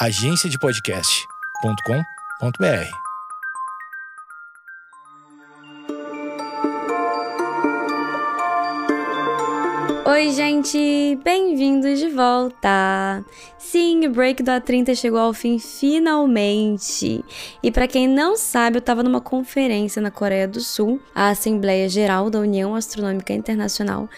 agenciadepodcast.com.br. Oi, gente! Bem-vindos de volta! Sim, o break do A30 chegou ao fim finalmente. E para quem não sabe, eu estava numa conferência na Coreia do Sul, a Assembleia Geral da União Astronômica Internacional,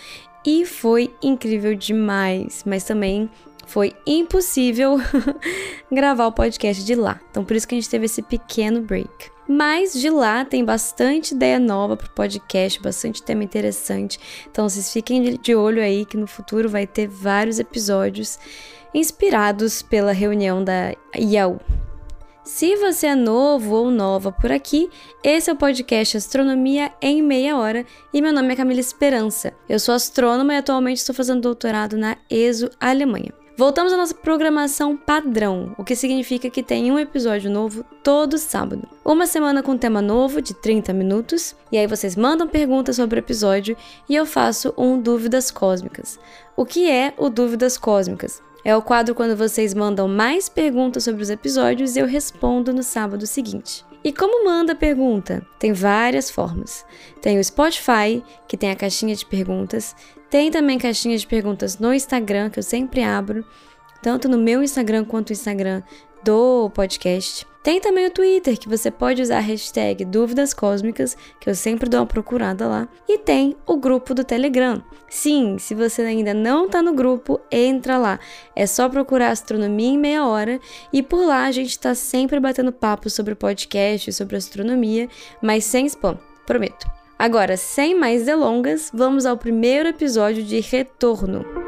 e foi incrível demais, mas também foi impossível gravar o podcast de lá. Então por isso que a gente teve esse pequeno break. Mas de lá tem bastante ideia nova pro podcast, bastante tema interessante. Então vocês fiquem de olho aí que no futuro vai ter vários episódios inspirados pela reunião da IAU. Se você é novo ou nova por aqui, esse é o podcast Astronomia em Meia Hora e meu nome é Camila Esperança. Eu sou astrônoma e atualmente estou fazendo doutorado na ESO, Alemanha. Voltamos à nossa programação padrão, o que significa que tem um episódio novo todo sábado. Uma semana com tema novo de 30 minutos, e aí vocês mandam perguntas sobre o episódio e eu faço um Dúvidas Cósmicas. O que é o Dúvidas Cósmicas? É o quadro quando vocês mandam mais perguntas sobre os episódios e eu respondo no sábado seguinte. E como manda a pergunta? Tem várias formas. Tem o Spotify, que tem a caixinha de perguntas. Tem também caixinha de perguntas no Instagram, que eu sempre abro, tanto no meu Instagram quanto no Instagram do podcast. Tem também o Twitter, que você pode usar a hashtag Dúvidas Cósmicas, que eu sempre dou uma procurada lá. E tem o grupo do Telegram. Sim, se você ainda não está no grupo, entra lá. É só procurar Astronomia em Meia Hora e por lá a gente está sempre batendo papo sobre podcast, sobre astronomia, mas sem spam, prometo. Agora, sem mais delongas, vamos ao primeiro episódio de Retorno.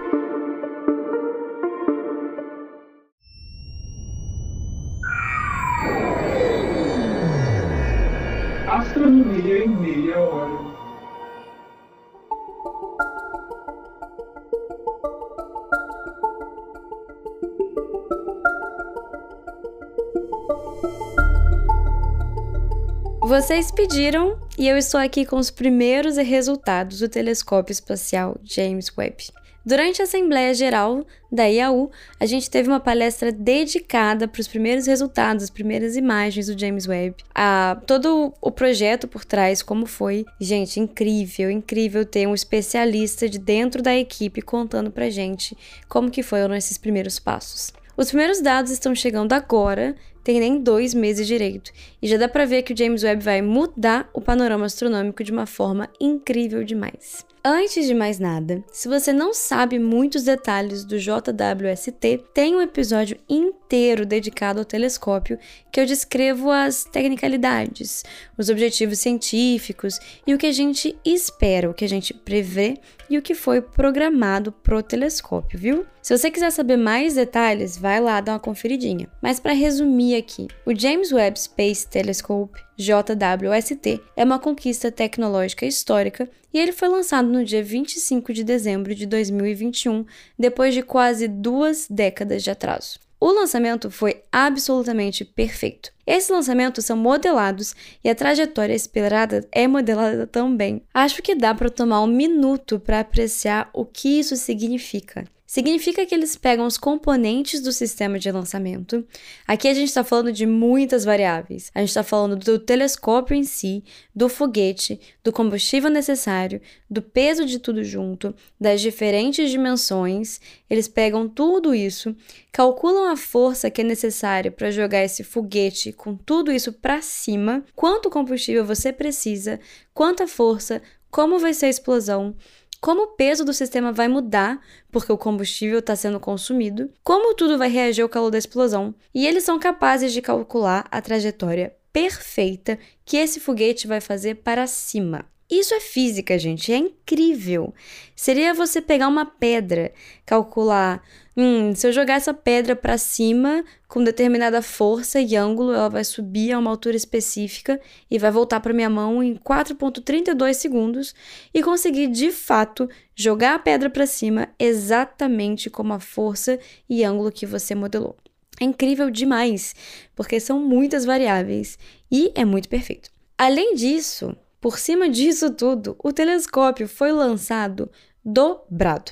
Vocês pediram e eu estou aqui com os primeiros resultados do telescópio espacial James Webb. Durante a Assembleia Geral da IAU, a gente teve uma palestra dedicada para os primeiros resultados, as primeiras imagens do James Webb. A, todo o projeto por trás, como foi. Gente, incrível, incrível ter um especialista de dentro da equipe contando pra gente como que foram esses primeiros passos. Os primeiros dados estão chegando agora, tem nem dois meses direito, e já dá para ver que o James Webb vai mudar o panorama astronômico de uma forma incrível demais. Antes de mais nada, se você não sabe muitos detalhes do JWST, tem um episódio inteiro dedicado ao telescópio que eu descrevo as tecnicalidades, os objetivos científicos e o que a gente espera, o que a gente prevê e o que foi programado pro telescópio, viu? Se você quiser saber mais detalhes, vai lá dar uma conferidinha. Mas para resumir aqui, o James Webb Space Telescope JWST é uma conquista tecnológica histórica e ele foi lançado no dia 25 de dezembro de 2021, depois de quase duas décadas de atraso. O lançamento foi absolutamente perfeito. Esses lançamentos são modelados e a trajetória esperada é modelada também. Acho que dá para tomar um minuto para apreciar o que isso significa. Significa que eles pegam os componentes do sistema de lançamento. Aqui a gente está falando de muitas variáveis. A gente está falando do telescópio em si, do foguete, do combustível necessário, do peso de tudo junto, das diferentes dimensões. Eles pegam tudo isso, calculam a força que é necessária para jogar esse foguete com tudo isso para cima, quanto combustível você precisa, quanta força, como vai ser a explosão como o peso do sistema vai mudar, porque o combustível está sendo consumido, como tudo vai reagir ao calor da explosão, e eles são capazes de calcular a trajetória perfeita que esse foguete vai fazer para cima. Isso é física, gente, é incrível. Seria você pegar uma pedra, calcular, hum, se eu jogar essa pedra para cima com determinada força e ângulo, ela vai subir a uma altura específica e vai voltar para minha mão em 4.32 segundos e conseguir de fato jogar a pedra para cima exatamente como a força e ângulo que você modelou. É incrível demais, porque são muitas variáveis e é muito perfeito. Além disso, por cima disso tudo, o telescópio foi lançado dobrado.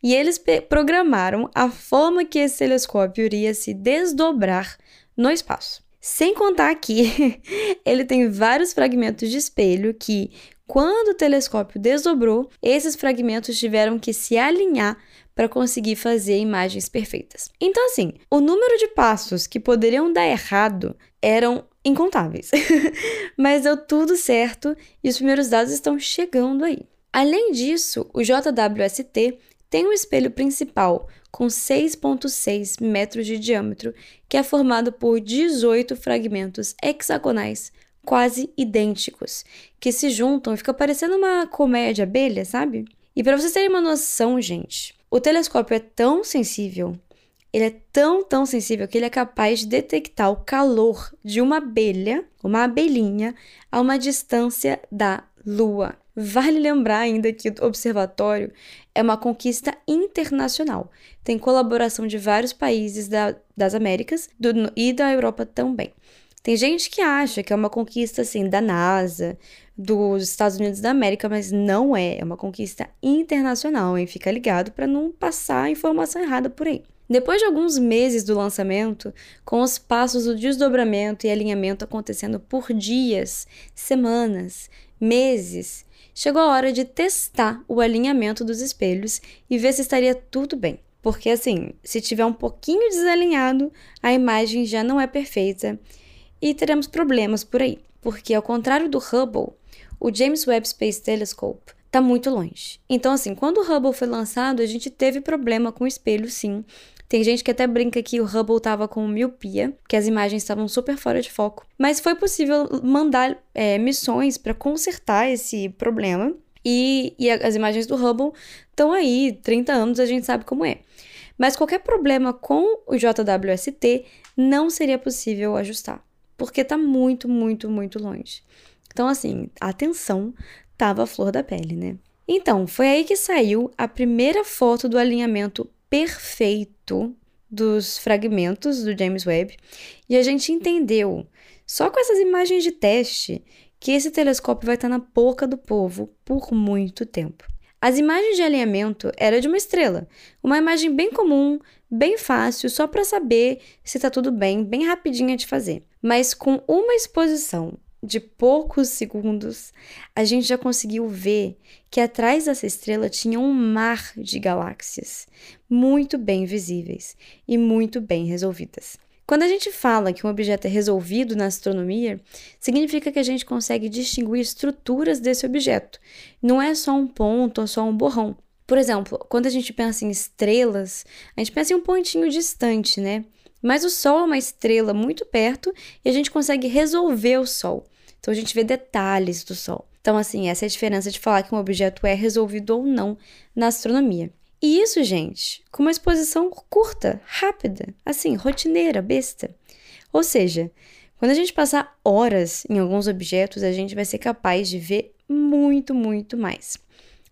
E eles programaram a forma que esse telescópio iria se desdobrar no espaço. Sem contar que ele tem vários fragmentos de espelho que, quando o telescópio desdobrou, esses fragmentos tiveram que se alinhar para conseguir fazer imagens perfeitas. Então, assim, o número de passos que poderiam dar errado eram incontáveis. Mas deu tudo certo e os primeiros dados estão chegando aí. Além disso, o JWST tem um espelho principal com 6,6 metros de diâmetro, que é formado por 18 fragmentos hexagonais quase idênticos, que se juntam e fica parecendo uma colmeia de abelha, sabe? E para vocês terem uma noção, gente, o telescópio é tão sensível, ele é tão, tão sensível que ele é capaz de detectar o calor de uma abelha, uma abelhinha, a uma distância da Lua. Vale lembrar ainda que o observatório é uma conquista internacional. Tem colaboração de vários países da, das Américas do, e da Europa também. Tem gente que acha que é uma conquista assim da NASA, dos Estados Unidos da América, mas não é. É uma conquista internacional, hein? Fica ligado para não passar informação errada por aí. Depois de alguns meses do lançamento, com os passos do desdobramento e alinhamento acontecendo por dias, semanas, meses, chegou a hora de testar o alinhamento dos espelhos e ver se estaria tudo bem. Porque assim, se tiver um pouquinho desalinhado, a imagem já não é perfeita e teremos problemas por aí. Porque ao contrário do Hubble, o James Webb Space Telescope está muito longe. Então assim, quando o Hubble foi lançado, a gente teve problema com o espelho sim, tem gente que até brinca que o Hubble estava com miopia, que as imagens estavam super fora de foco. Mas foi possível mandar é, missões para consertar esse problema. E, e as imagens do Hubble estão aí, 30 anos, a gente sabe como é. Mas qualquer problema com o JWST não seria possível ajustar, porque está muito, muito, muito longe. Então, assim, a atenção tava a flor da pele, né? Então, foi aí que saiu a primeira foto do alinhamento perfeito dos fragmentos do James Webb e a gente entendeu, só com essas imagens de teste, que esse telescópio vai estar na boca do povo por muito tempo. As imagens de alinhamento era de uma estrela, uma imagem bem comum, bem fácil, só para saber se está tudo bem, bem rapidinha de fazer. Mas com uma exposição de poucos segundos, a gente já conseguiu ver que atrás dessa estrela tinha um mar de galáxias, muito bem visíveis e muito bem resolvidas. Quando a gente fala que um objeto é resolvido na astronomia, significa que a gente consegue distinguir estruturas desse objeto. Não é só um ponto ou só um borrão. Por exemplo, quando a gente pensa em estrelas, a gente pensa em um pontinho distante, né? Mas o Sol é uma estrela muito perto e a gente consegue resolver o Sol. Então a gente vê detalhes do Sol. Então, assim, essa é a diferença de falar que um objeto é resolvido ou não na astronomia. E isso, gente, com uma exposição curta, rápida, assim, rotineira, besta. Ou seja, quando a gente passar horas em alguns objetos, a gente vai ser capaz de ver muito, muito mais.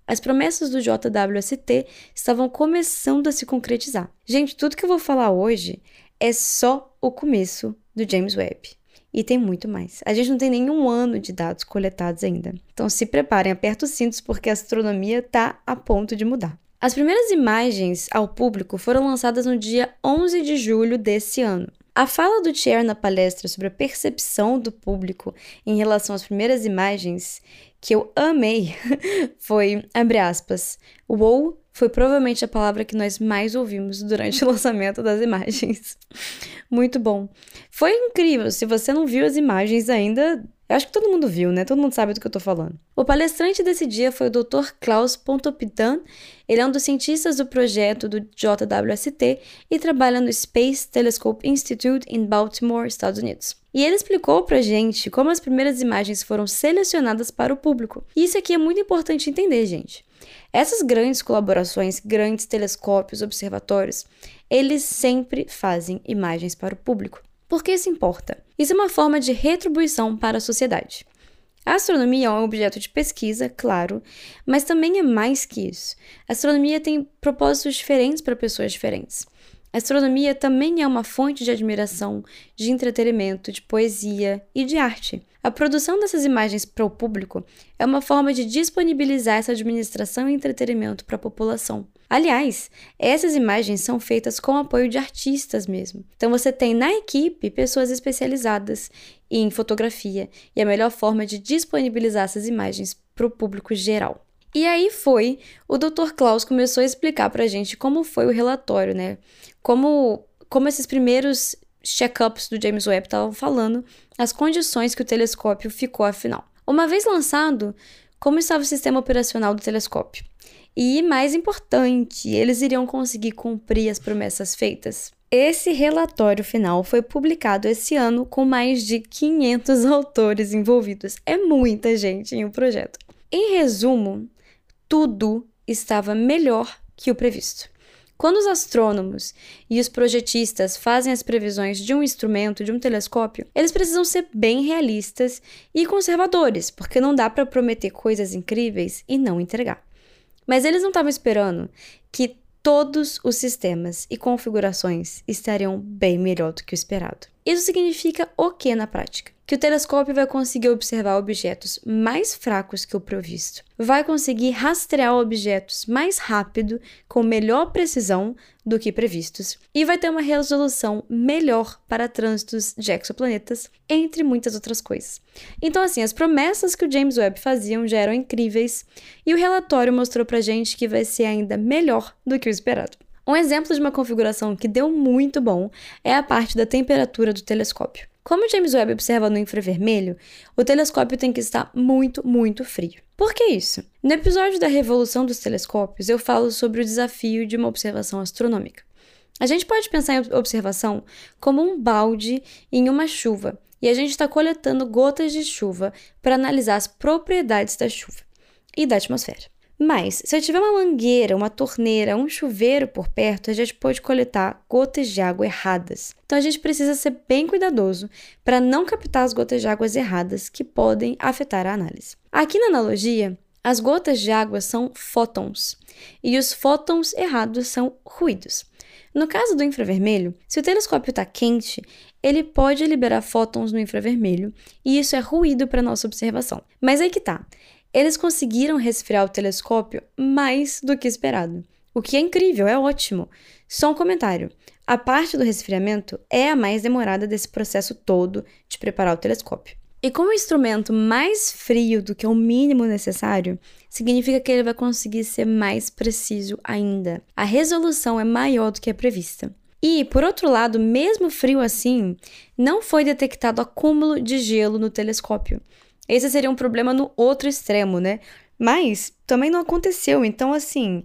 As promessas do JWST estavam começando a se concretizar. Gente, tudo que eu vou falar hoje é só o começo do James Webb. E tem muito mais. A gente não tem nenhum ano de dados coletados ainda. Então se preparem, aperta os cintos porque a astronomia está a ponto de mudar. As primeiras imagens ao público foram lançadas no dia 11 de julho desse ano. A fala do Chair na palestra sobre a percepção do público em relação às primeiras imagens, que eu amei, foi, abre aspas, wow foi provavelmente a palavra que nós mais ouvimos durante o lançamento das imagens. Muito bom. Foi incrível. Se você não viu as imagens ainda, eu acho que todo mundo viu, né? Todo mundo sabe do que eu tô falando. O palestrante desse dia foi o Dr. Klaus Pontopitan. Ele é um dos cientistas do projeto do JWST e trabalha no Space Telescope Institute em Baltimore, Estados Unidos. E ele explicou pra gente como as primeiras imagens foram selecionadas para o público. E isso aqui é muito importante entender, gente. Essas grandes colaborações, grandes telescópios, observatórios, eles sempre fazem imagens para o público. Por que isso importa? Isso é uma forma de retribuição para a sociedade. A astronomia é um objeto de pesquisa, claro, mas também é mais que isso. A astronomia tem propósitos diferentes para pessoas diferentes. A astronomia também é uma fonte de admiração, de entretenimento, de poesia e de arte. A produção dessas imagens para o público é uma forma de disponibilizar essa administração e entretenimento para a população. Aliás, essas imagens são feitas com apoio de artistas mesmo. Então você tem na equipe pessoas especializadas em fotografia e a melhor forma de disponibilizar essas imagens para o público geral. E aí foi, o Dr. Klaus começou a explicar para a gente como foi o relatório, né? Como, como esses primeiros check-ups do James Webb estavam falando, as condições que o telescópio ficou afinal. Uma vez lançado, como estava o sistema operacional do telescópio? E, mais importante, eles iriam conseguir cumprir as promessas feitas. Esse relatório final foi publicado esse ano com mais de 500 autores envolvidos. É muita gente em um projeto. Em resumo, tudo estava melhor que o previsto. Quando os astrônomos e os projetistas fazem as previsões de um instrumento, de um telescópio, eles precisam ser bem realistas e conservadores, porque não dá para prometer coisas incríveis e não entregar. Mas eles não estavam esperando que todos os sistemas e configurações estariam bem melhor do que o esperado. Isso significa o que na prática? Que o telescópio vai conseguir observar objetos mais fracos que o previsto, vai conseguir rastrear objetos mais rápido, com melhor precisão do que previstos, e vai ter uma resolução melhor para trânsitos de exoplanetas, entre muitas outras coisas. Então, assim, as promessas que o James Webb faziam já eram incríveis, e o relatório mostrou pra gente que vai ser ainda melhor do que o esperado. Um exemplo de uma configuração que deu muito bom é a parte da temperatura do telescópio. Como James Webb observa no infravermelho, o telescópio tem que estar muito, muito frio. Por que isso? No episódio da Revolução dos Telescópios, eu falo sobre o desafio de uma observação astronômica. A gente pode pensar em observação como um balde em uma chuva, e a gente está coletando gotas de chuva para analisar as propriedades da chuva e da atmosfera. Mas, se eu tiver uma mangueira, uma torneira, um chuveiro por perto, a gente pode coletar gotas de água erradas. Então, a gente precisa ser bem cuidadoso para não captar as gotas de água erradas que podem afetar a análise. Aqui na analogia, as gotas de água são fótons e os fótons errados são ruídos. No caso do infravermelho, se o telescópio está quente, ele pode liberar fótons no infravermelho e isso é ruído para nossa observação. Mas aí que tá. Eles conseguiram resfriar o telescópio mais do que esperado. O que é incrível, é ótimo. Só um comentário. A parte do resfriamento é a mais demorada desse processo todo de preparar o telescópio. E como o instrumento mais frio do que o mínimo necessário, significa que ele vai conseguir ser mais preciso ainda. A resolução é maior do que a prevista. E, por outro lado, mesmo frio assim, não foi detectado acúmulo de gelo no telescópio. Esse seria um problema no outro extremo, né? Mas também não aconteceu, então assim,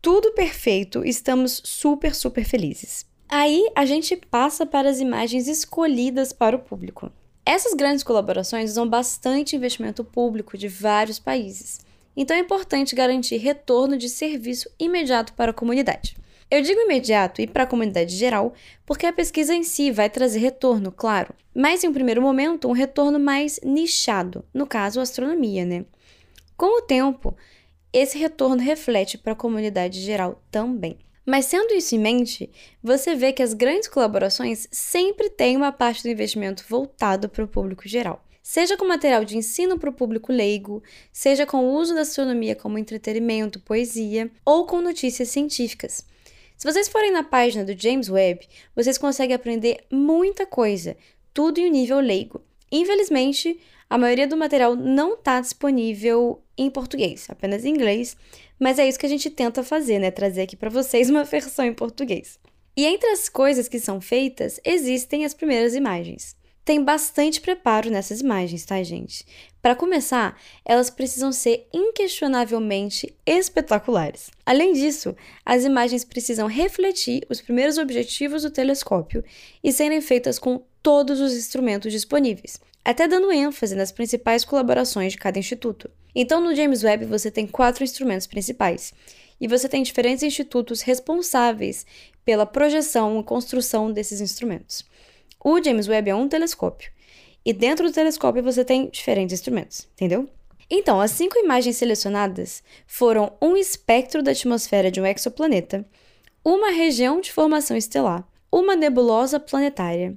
tudo perfeito, estamos super, super felizes. Aí a gente passa para as imagens escolhidas para o público. Essas grandes colaborações usam bastante investimento público de vários países, então é importante garantir retorno de serviço imediato para a comunidade. Eu digo imediato e para a comunidade geral, porque a pesquisa em si vai trazer retorno, claro, mas em um primeiro momento, um retorno mais nichado, no caso, astronomia, né? Com o tempo, esse retorno reflete para a comunidade geral também. Mas sendo isso em mente, você vê que as grandes colaborações sempre têm uma parte do investimento voltado para o público geral. Seja com material de ensino para o público leigo, seja com o uso da astronomia como entretenimento, poesia ou com notícias científicas. Se vocês forem na página do James Webb, vocês conseguem aprender muita coisa, tudo em um nível leigo. Infelizmente, a maioria do material não está disponível em português, apenas em inglês, mas é isso que a gente tenta fazer, né? Trazer aqui para vocês uma versão em português. E entre as coisas que são feitas, existem as primeiras imagens. Tem bastante preparo nessas imagens, tá, gente? Para começar, elas precisam ser inquestionavelmente espetaculares. Além disso, as imagens precisam refletir os primeiros objetivos do telescópio e serem feitas com todos os instrumentos disponíveis, até dando ênfase nas principais colaborações de cada instituto. Então, no James Webb, você tem quatro instrumentos principais, e você tem diferentes institutos responsáveis pela projeção e construção desses instrumentos. O James Webb é um telescópio. E dentro do telescópio você tem diferentes instrumentos, entendeu? Então, as cinco imagens selecionadas foram um espectro da atmosfera de um exoplaneta, uma região de formação estelar, uma nebulosa planetária,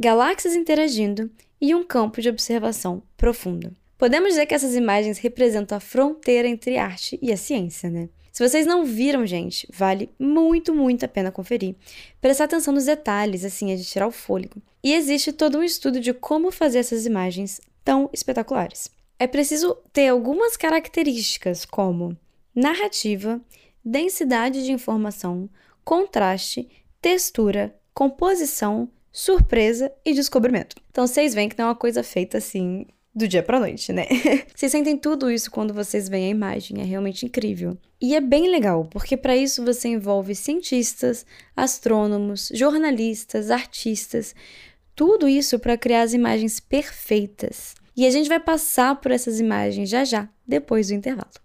galáxias interagindo e um campo de observação profundo. Podemos dizer que essas imagens representam a fronteira entre arte e a ciência, né? Se vocês não viram, gente, vale muito, muito a pena conferir. Prestar atenção nos detalhes, assim, é de tirar o fôlego. E existe todo um estudo de como fazer essas imagens tão espetaculares. É preciso ter algumas características, como narrativa, densidade de informação, contraste, textura, composição, surpresa e descobrimento. Então vocês veem que não é uma coisa feita assim do dia para noite, né? vocês sentem tudo isso quando vocês veem a imagem, é realmente incrível. E é bem legal, porque para isso você envolve cientistas, astrônomos, jornalistas, artistas, tudo isso para criar as imagens perfeitas. E a gente vai passar por essas imagens já já, depois do intervalo.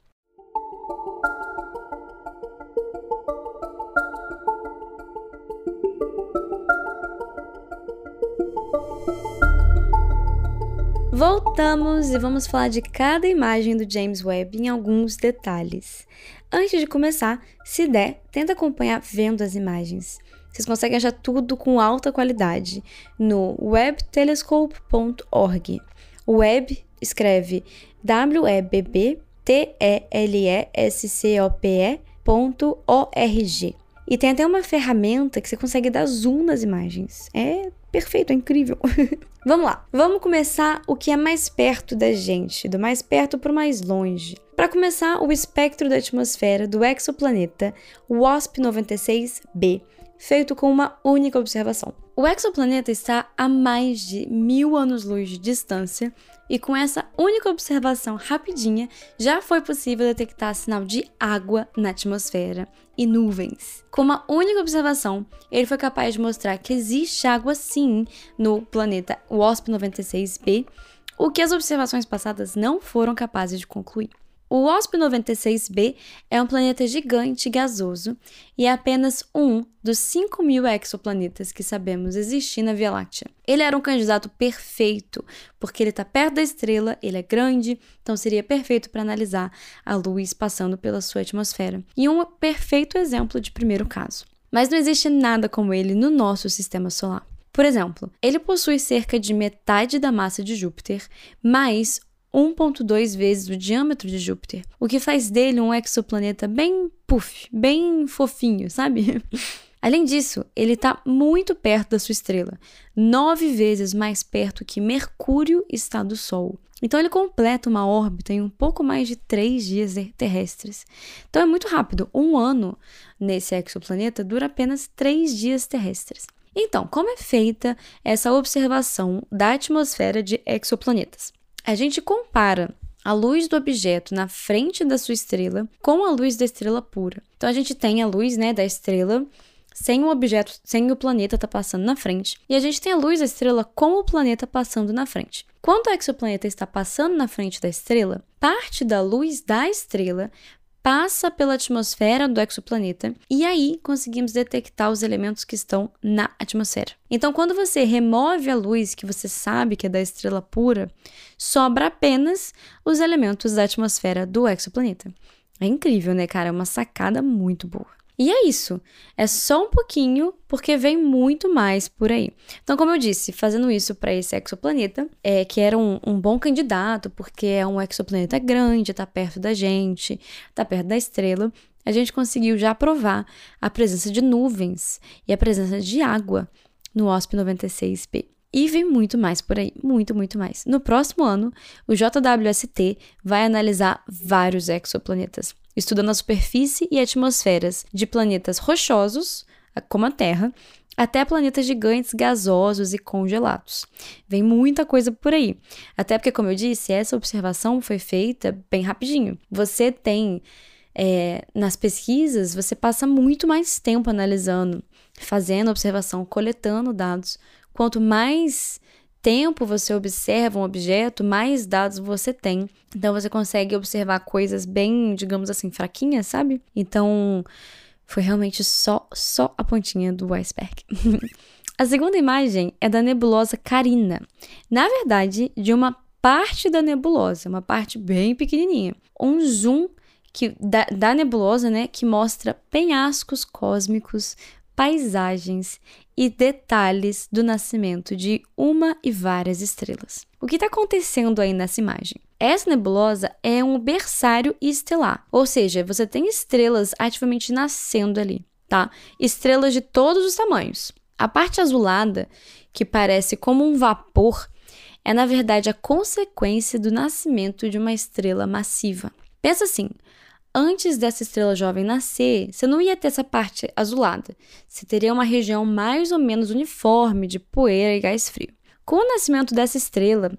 Voltamos e vamos falar de cada imagem do James Webb em alguns detalhes. Antes de começar, se der, tenta acompanhar vendo as imagens. Vocês conseguem achar tudo com alta qualidade no webtelescope.org. O web escreve W-E-B-B T-E-L-E-S-C-O-P-E.org. E tem até uma ferramenta que você consegue dar zoom nas imagens. É perfeito, é incrível. Vamos lá, vamos começar o que é mais perto da gente, do mais perto para o mais longe. Para começar, o espectro da atmosfera do exoplaneta WASP-96b, feito com uma única observação. O exoplaneta está a mais de mil anos-luz de distância e com essa única observação rapidinha já foi possível detectar sinal de água na atmosfera e nuvens. Com uma única observação, ele foi capaz de mostrar que existe água sim no planeta WASP-96b, o que as observações passadas não foram capazes de concluir. O WASP-96b é um planeta gigante gasoso e é apenas um dos 5 mil exoplanetas que sabemos existir na Via Láctea. Ele era um candidato perfeito, porque ele está perto da estrela, ele é grande, então seria perfeito para analisar a luz passando pela sua atmosfera. E um perfeito exemplo de primeiro caso. Mas não existe nada como ele no nosso sistema solar. Por exemplo, ele possui cerca de metade da massa de Júpiter, mais 1,2 vezes o diâmetro de Júpiter, o que faz dele um exoplaneta bem puff, bem fofinho, sabe? Além disso, ele está muito perto da sua estrela, nove vezes mais perto que Mercúrio está do Sol. Então ele completa uma órbita em um pouco mais de três dias terrestres. Então é muito rápido. Um ano nesse exoplaneta dura apenas três dias terrestres. Então, como é feita essa observação da atmosfera de exoplanetas? A gente compara a luz do objeto na frente da sua estrela com a luz da estrela pura. Então a gente tem a luz, né, da estrela sem o objeto, sem o planeta tá passando na frente, e a gente tem a luz da estrela com o planeta passando na frente. Quando o exoplaneta está passando na frente da estrela, parte da luz da estrela passa pela atmosfera do exoplaneta e aí conseguimos detectar os elementos que estão na atmosfera. Então, quando você remove a luz que você sabe que é da estrela pura, sobra apenas os elementos da atmosfera do exoplaneta. É incrível, né, cara? É uma sacada muito boa. E é isso. É só um pouquinho, porque vem muito mais por aí. Então, como eu disse, fazendo isso para esse exoplaneta, é, que era um, um, bom candidato, porque é um exoplaneta grande, está perto da gente, está perto da estrela, a gente conseguiu já provar a presença de nuvens e a presença de água no OSP-96b. E vem muito mais por aí, muito, muito mais. No próximo ano, o JWST vai analisar vários exoplanetas estudando a superfície e atmosferas de planetas rochosos, como a Terra, até planetas gigantes gasosos e congelados. Vem muita coisa por aí. Até porque, como eu disse, essa observação foi feita bem rapidinho. Você tem. É, nas pesquisas, você passa muito mais tempo analisando, fazendo observação, coletando dados. Quanto mais tempo você observa um objeto, mais dados você tem. Então você consegue observar coisas bem, digamos assim, fraquinhas, sabe? Então foi realmente só só a pontinha do iceberg. a segunda imagem é da nebulosa Carina. Na verdade, de uma parte da nebulosa, uma parte bem pequenininha. Um zoom que da, da nebulosa, né, que mostra penhascos cósmicos paisagens e detalhes do nascimento de uma e várias estrelas. O que está acontecendo aí nessa imagem? Essa nebulosa é um berçário estelar, ou seja, você tem estrelas ativamente nascendo ali, tá? Estrelas de todos os tamanhos. A parte azulada, que parece como um vapor, é na verdade a consequência do nascimento de uma estrela massiva. Pensa assim: antes dessa estrela jovem nascer, você não ia ter essa parte azulada. Você teria uma região mais ou menos uniforme de poeira e gás frio. Com o nascimento dessa estrela,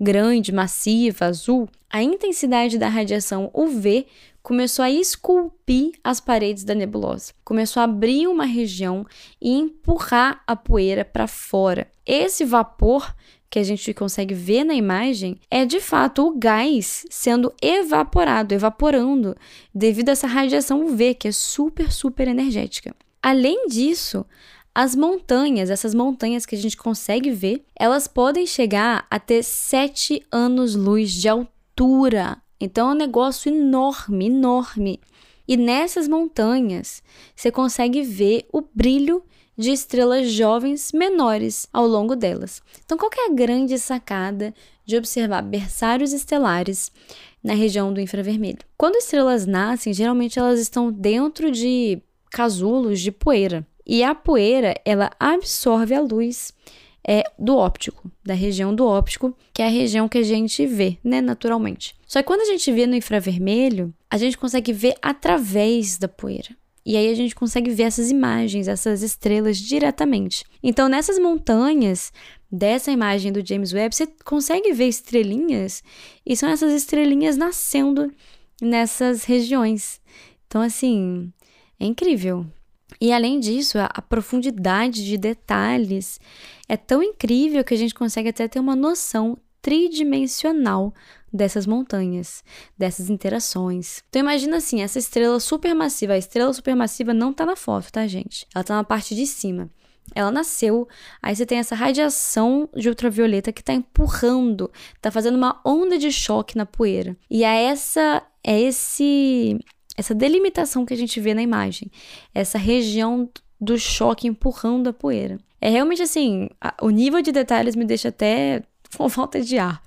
grande, massiva, azul, a intensidade da radiação UV começou a esculpir as paredes da nebulosa, começou a abrir uma região e empurrar a poeira para fora. Esse vapor que a gente consegue ver na imagem é de fato o gás sendo evaporado, evaporando, devido a essa radiação UV que é super, super energética. Além disso, as montanhas, essas montanhas que a gente consegue ver, elas podem chegar a ter 7 anos-luz de altura. Então é um negócio enorme, enorme. E nessas montanhas, você consegue ver o brilho de estrelas jovens menores ao longo delas. Então, qual é a grande sacada de observar berçários estelares na região do infravermelho? Quando estrelas nascem, geralmente elas estão dentro de casulos de poeira. E a poeira, ela absorve a luz é, do óptico, da região do óptico, que é a região que a gente vê, né, naturalmente. Só que quando a gente vê no infravermelho, a gente consegue ver através da poeira. E aí a gente consegue ver essas imagens, essas estrelas diretamente. Então, nessas montanhas dessa imagem do James Webb, você consegue ver estrelinhas e são essas estrelinhas nascendo nessas regiões. Então, assim, é incrível. E além disso, a, profundidade de detalhes é tão incrível que a gente consegue até ter uma noção tridimensional dessas montanhas, dessas interações. Então imagina assim, essa estrela supermassiva, a estrela supermassiva não tá na foto, tá, gente? Ela tá na parte de cima. Ela nasceu, aí você tem essa radiação de ultravioleta que tá empurrando, tá fazendo uma onda de choque na poeira. E é essa é esse essa delimitação que a gente vê na imagem, essa região do choque empurrando a poeira. É realmente assim, a, o nível de detalhes me deixa até com falta de ar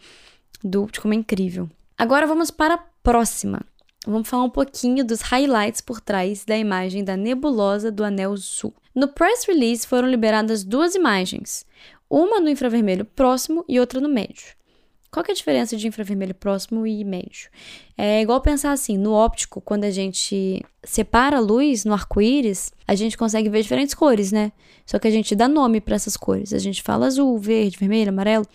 de como é incrível. Agora vamos para a próxima. Vamos falar um pouquinho dos highlights por trás da imagem da nebulosa do Anel Sul. No press release foram liberadas duas imagens, uma no infravermelho próximo e outra no médio. Qual é a diferença de infravermelho próximo e médio? É igual pensar assim, no óptico, quando a gente separa a luz no arco-íris, a gente consegue ver diferentes cores, né? Só que a gente dá nome para essas cores. A gente fala azul, verde, vermelho, amarelo.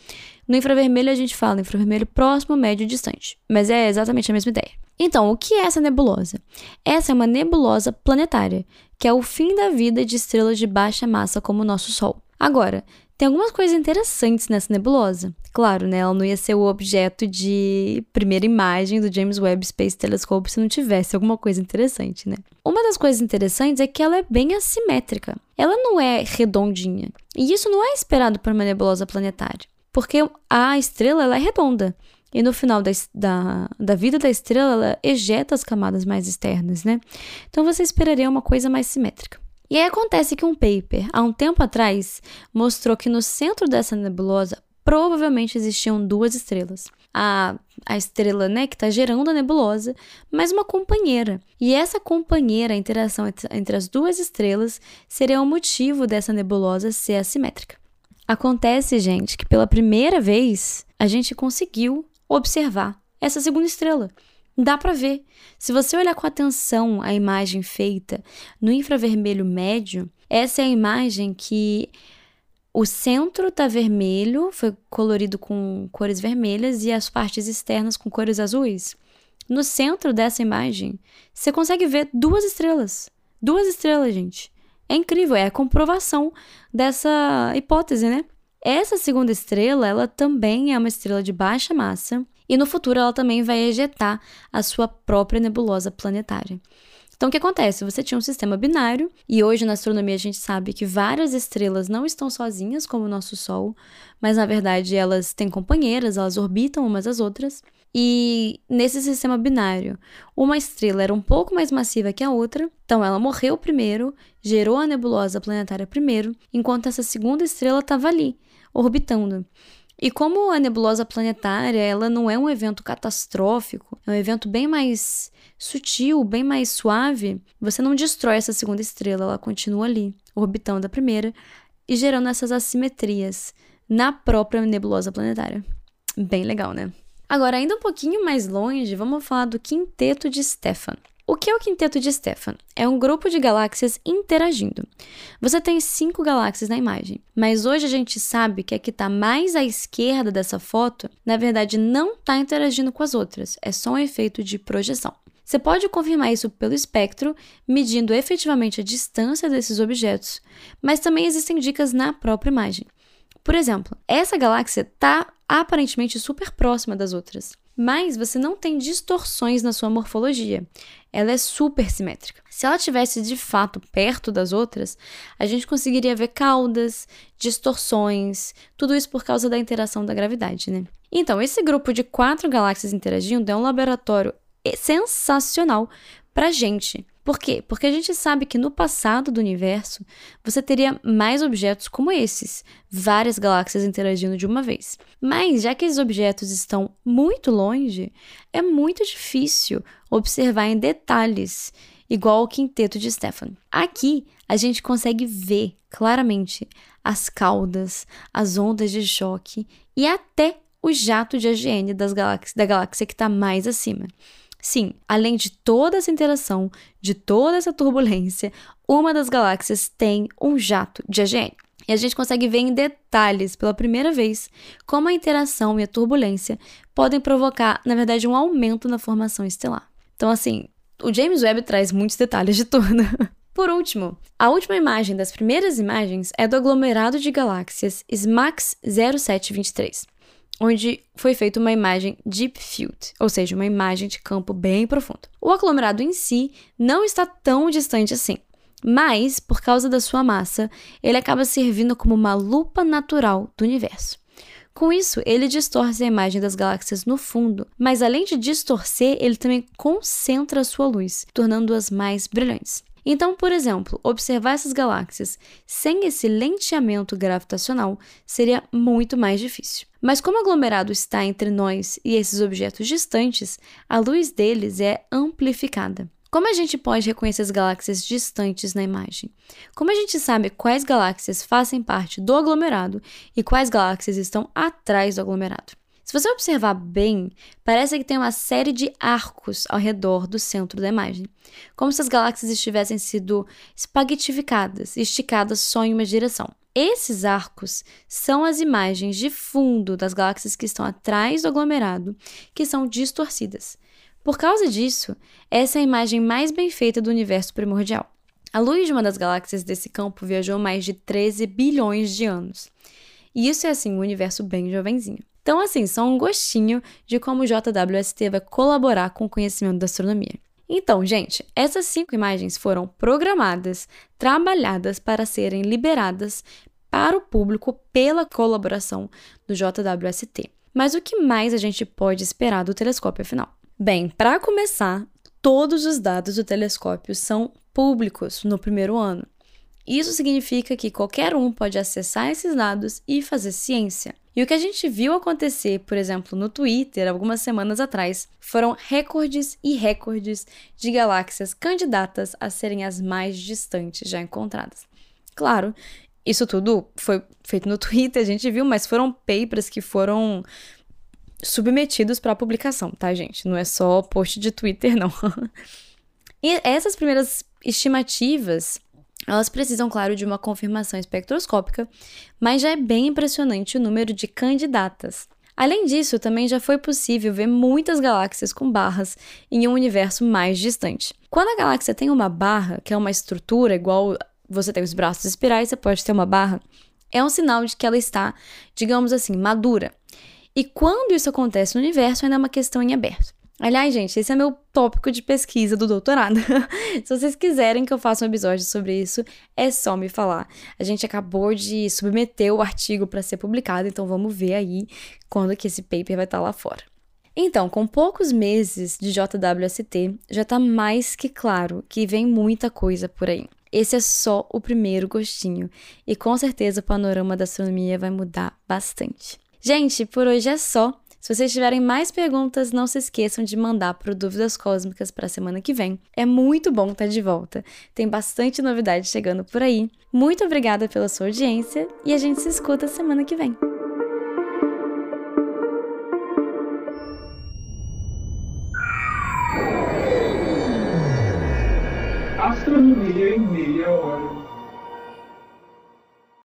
No infravermelho a gente fala infravermelho próximo, médio e distante. Mas é exatamente a mesma ideia. Então, o que é essa nebulosa? Essa é uma nebulosa planetária, que é o fim da vida de estrelas de baixa massa como o nosso Sol. Agora, tem algumas coisas interessantes nessa nebulosa. Claro, né? Ela não ia ser o objeto de primeira imagem do James Webb Space Telescope se não tivesse alguma coisa interessante, né? Uma das coisas interessantes é que ela é bem assimétrica. Ela não é redondinha. E isso não é esperado para uma nebulosa planetária. Porque a estrela ela é redonda. E no final da, da, da vida da estrela, ela ejeta as camadas mais externas, né? Então você esperaria uma coisa mais simétrica. E aí acontece que um paper, há um tempo atrás, mostrou que no centro dessa nebulosa provavelmente existiam duas estrelas. A, a estrela né, que está gerando a nebulosa, mas uma companheira. E essa companheira, a interação entre, entre as duas estrelas, seria o motivo dessa nebulosa ser assimétrica. Acontece, gente, que pela primeira vez a gente conseguiu observar essa segunda estrela. Dá para ver. Se você olhar com atenção a imagem feita no infravermelho médio, essa é a imagem que o centro está vermelho, foi colorido com cores vermelhas e as partes externas com cores azuis. No centro dessa imagem, você consegue ver duas estrelas. Duas estrelas, gente. É incrível, é a comprovação dessa hipótese, né? Essa segunda estrela, ela também é uma estrela de baixa massa e no futuro ela também vai ejetar a sua própria nebulosa planetária. Então o que acontece? Você tinha um sistema binário, e hoje na astronomia a gente sabe que várias estrelas não estão sozinhas, como o nosso Sol, mas na verdade elas têm companheiras, elas orbitam umas às outras. E nesse sistema binário, uma estrela era um pouco mais massiva que a outra, então ela morreu primeiro, gerou a nebulosa planetária primeiro, enquanto essa segunda estrela estava ali, orbitando. E como a nebulosa planetária, ela não é um evento catastrófico, é um evento bem mais sutil, bem mais suave, você não destrói essa segunda estrela, ela continua ali, orbitando a primeira e gerando essas assimetrias na própria nebulosa planetária. Bem legal, né? Agora, ainda um pouquinho mais longe, vamos falar do quinteto de Stefan. O que é o quinteto de Stefan? É um grupo de galáxias interagindo. Você tem cinco galáxias na imagem, mas hoje a gente sabe que a que está mais à esquerda dessa foto, na verdade, não está interagindo com as outras, é só um efeito de projeção. Você pode confirmar isso pelo espectro, medindo efetivamente a distância desses objetos, mas também existem dicas na própria imagem. Por exemplo, essa galáxia está aparentemente super próxima das outras, mas você não tem distorções na sua morfologia. Ela é super simétrica. Se ela tivesse de fato perto das outras, a gente conseguiria ver caudas, distorções, tudo isso por causa da interação da gravidade, né? Então, esse grupo de quatro galáxias interagindo é um laboratório sensacional para gente. Por quê? Porque a gente sabe que no passado do universo você teria mais objetos como esses, várias galáxias interagindo de uma vez. Mas já que esses objetos estão muito longe, é muito difícil observar em detalhes, igual o quinteto de Stefan. Aqui a gente consegue ver claramente as caudas, as ondas de choque e até o jato de AGN das galáxias, da galáxia que está mais acima. Sim, além de toda essa interação, de toda essa turbulência, uma das galáxias tem um jato de AGN. E a gente consegue ver em detalhes, pela primeira vez, como a interação e a turbulência podem provocar, na verdade, um aumento na formação estelar. Então, assim, o James Webb traz muitos detalhes de tudo. Por último, a última imagem das primeiras imagens é do aglomerado de galáxias SMAX 0723 onde foi feita uma imagem deep field, ou seja, uma imagem de campo bem profundo. O aglomerado em si não está tão distante assim, mas, por causa da sua massa, ele acaba servindo como uma lupa natural do universo. Com isso, ele distorce a imagem das galáxias no fundo, mas além de distorcer, ele também concentra sua luz, tornando-as mais brilhantes. Então, por exemplo, observar essas galáxias sem esse lenteamento gravitacional seria muito mais difícil. Mas como o aglomerado está entre nós e esses objetos distantes, a luz deles é amplificada. Como a gente pode reconhecer as galáxias distantes na imagem? Como a gente sabe quais galáxias fazem parte do aglomerado e quais galáxias estão atrás do aglomerado? Se você observar bem, parece que tem uma série de arcos ao redor do centro da imagem, como se as galáxias estivessem sido espaguetificadas, esticadas só em uma direção. Esses arcos são as imagens de fundo das galáxias que estão atrás do aglomerado, que são distorcidas. Por causa disso, essa é a imagem mais bem feita do universo primordial. A luz de uma das galáxias desse campo viajou mais de 13 bilhões de anos. E isso é assim um universo bem jovenzinho. Então, assim, só um gostinho de como o JWST vai colaborar com o conhecimento da astronomia. Então, gente, essas cinco imagens foram programadas, trabalhadas para serem liberadas para o público pela colaboração do JWST. Mas o que mais a gente pode esperar do telescópio afinal? Bem, para começar, todos os dados do telescópio são públicos no primeiro ano. Isso significa que qualquer um pode acessar esses dados e fazer ciência. E o que a gente viu acontecer, por exemplo, no Twitter algumas semanas atrás, foram recordes e recordes de galáxias candidatas a serem as mais distantes já encontradas. Claro, isso tudo foi feito no Twitter, a gente viu, mas foram papers que foram submetidos para publicação, tá, gente? Não é só post de Twitter, não. e essas primeiras estimativas elas precisam, claro, de uma confirmação espectroscópica, mas já é bem impressionante o número de candidatas. Além disso, também já foi possível ver muitas galáxias com barras em um universo mais distante. Quando a galáxia tem uma barra, que é uma estrutura igual você tem os braços espirais, você pode ter uma barra, é um sinal de que ela está, digamos assim, madura. E quando isso acontece no universo, ainda é uma questão em aberto. Aliás, gente, esse é meu tópico de pesquisa do doutorado. Se vocês quiserem que eu faça um episódio sobre isso, é só me falar. A gente acabou de submeter o artigo para ser publicado, então vamos ver aí quando que esse paper vai estar tá lá fora. Então, com poucos meses de JWST, já está mais que claro que vem muita coisa por aí. Esse é só o primeiro gostinho, e com certeza o panorama da astronomia vai mudar bastante. Gente, por hoje é só. Se vocês tiverem mais perguntas, não se esqueçam de mandar para Dúvidas Cósmicas para a semana que vem. É muito bom estar de volta. Tem bastante novidade chegando por aí. Muito obrigada pela sua audiência e a gente se escuta semana que vem. Astronomia em meia hora.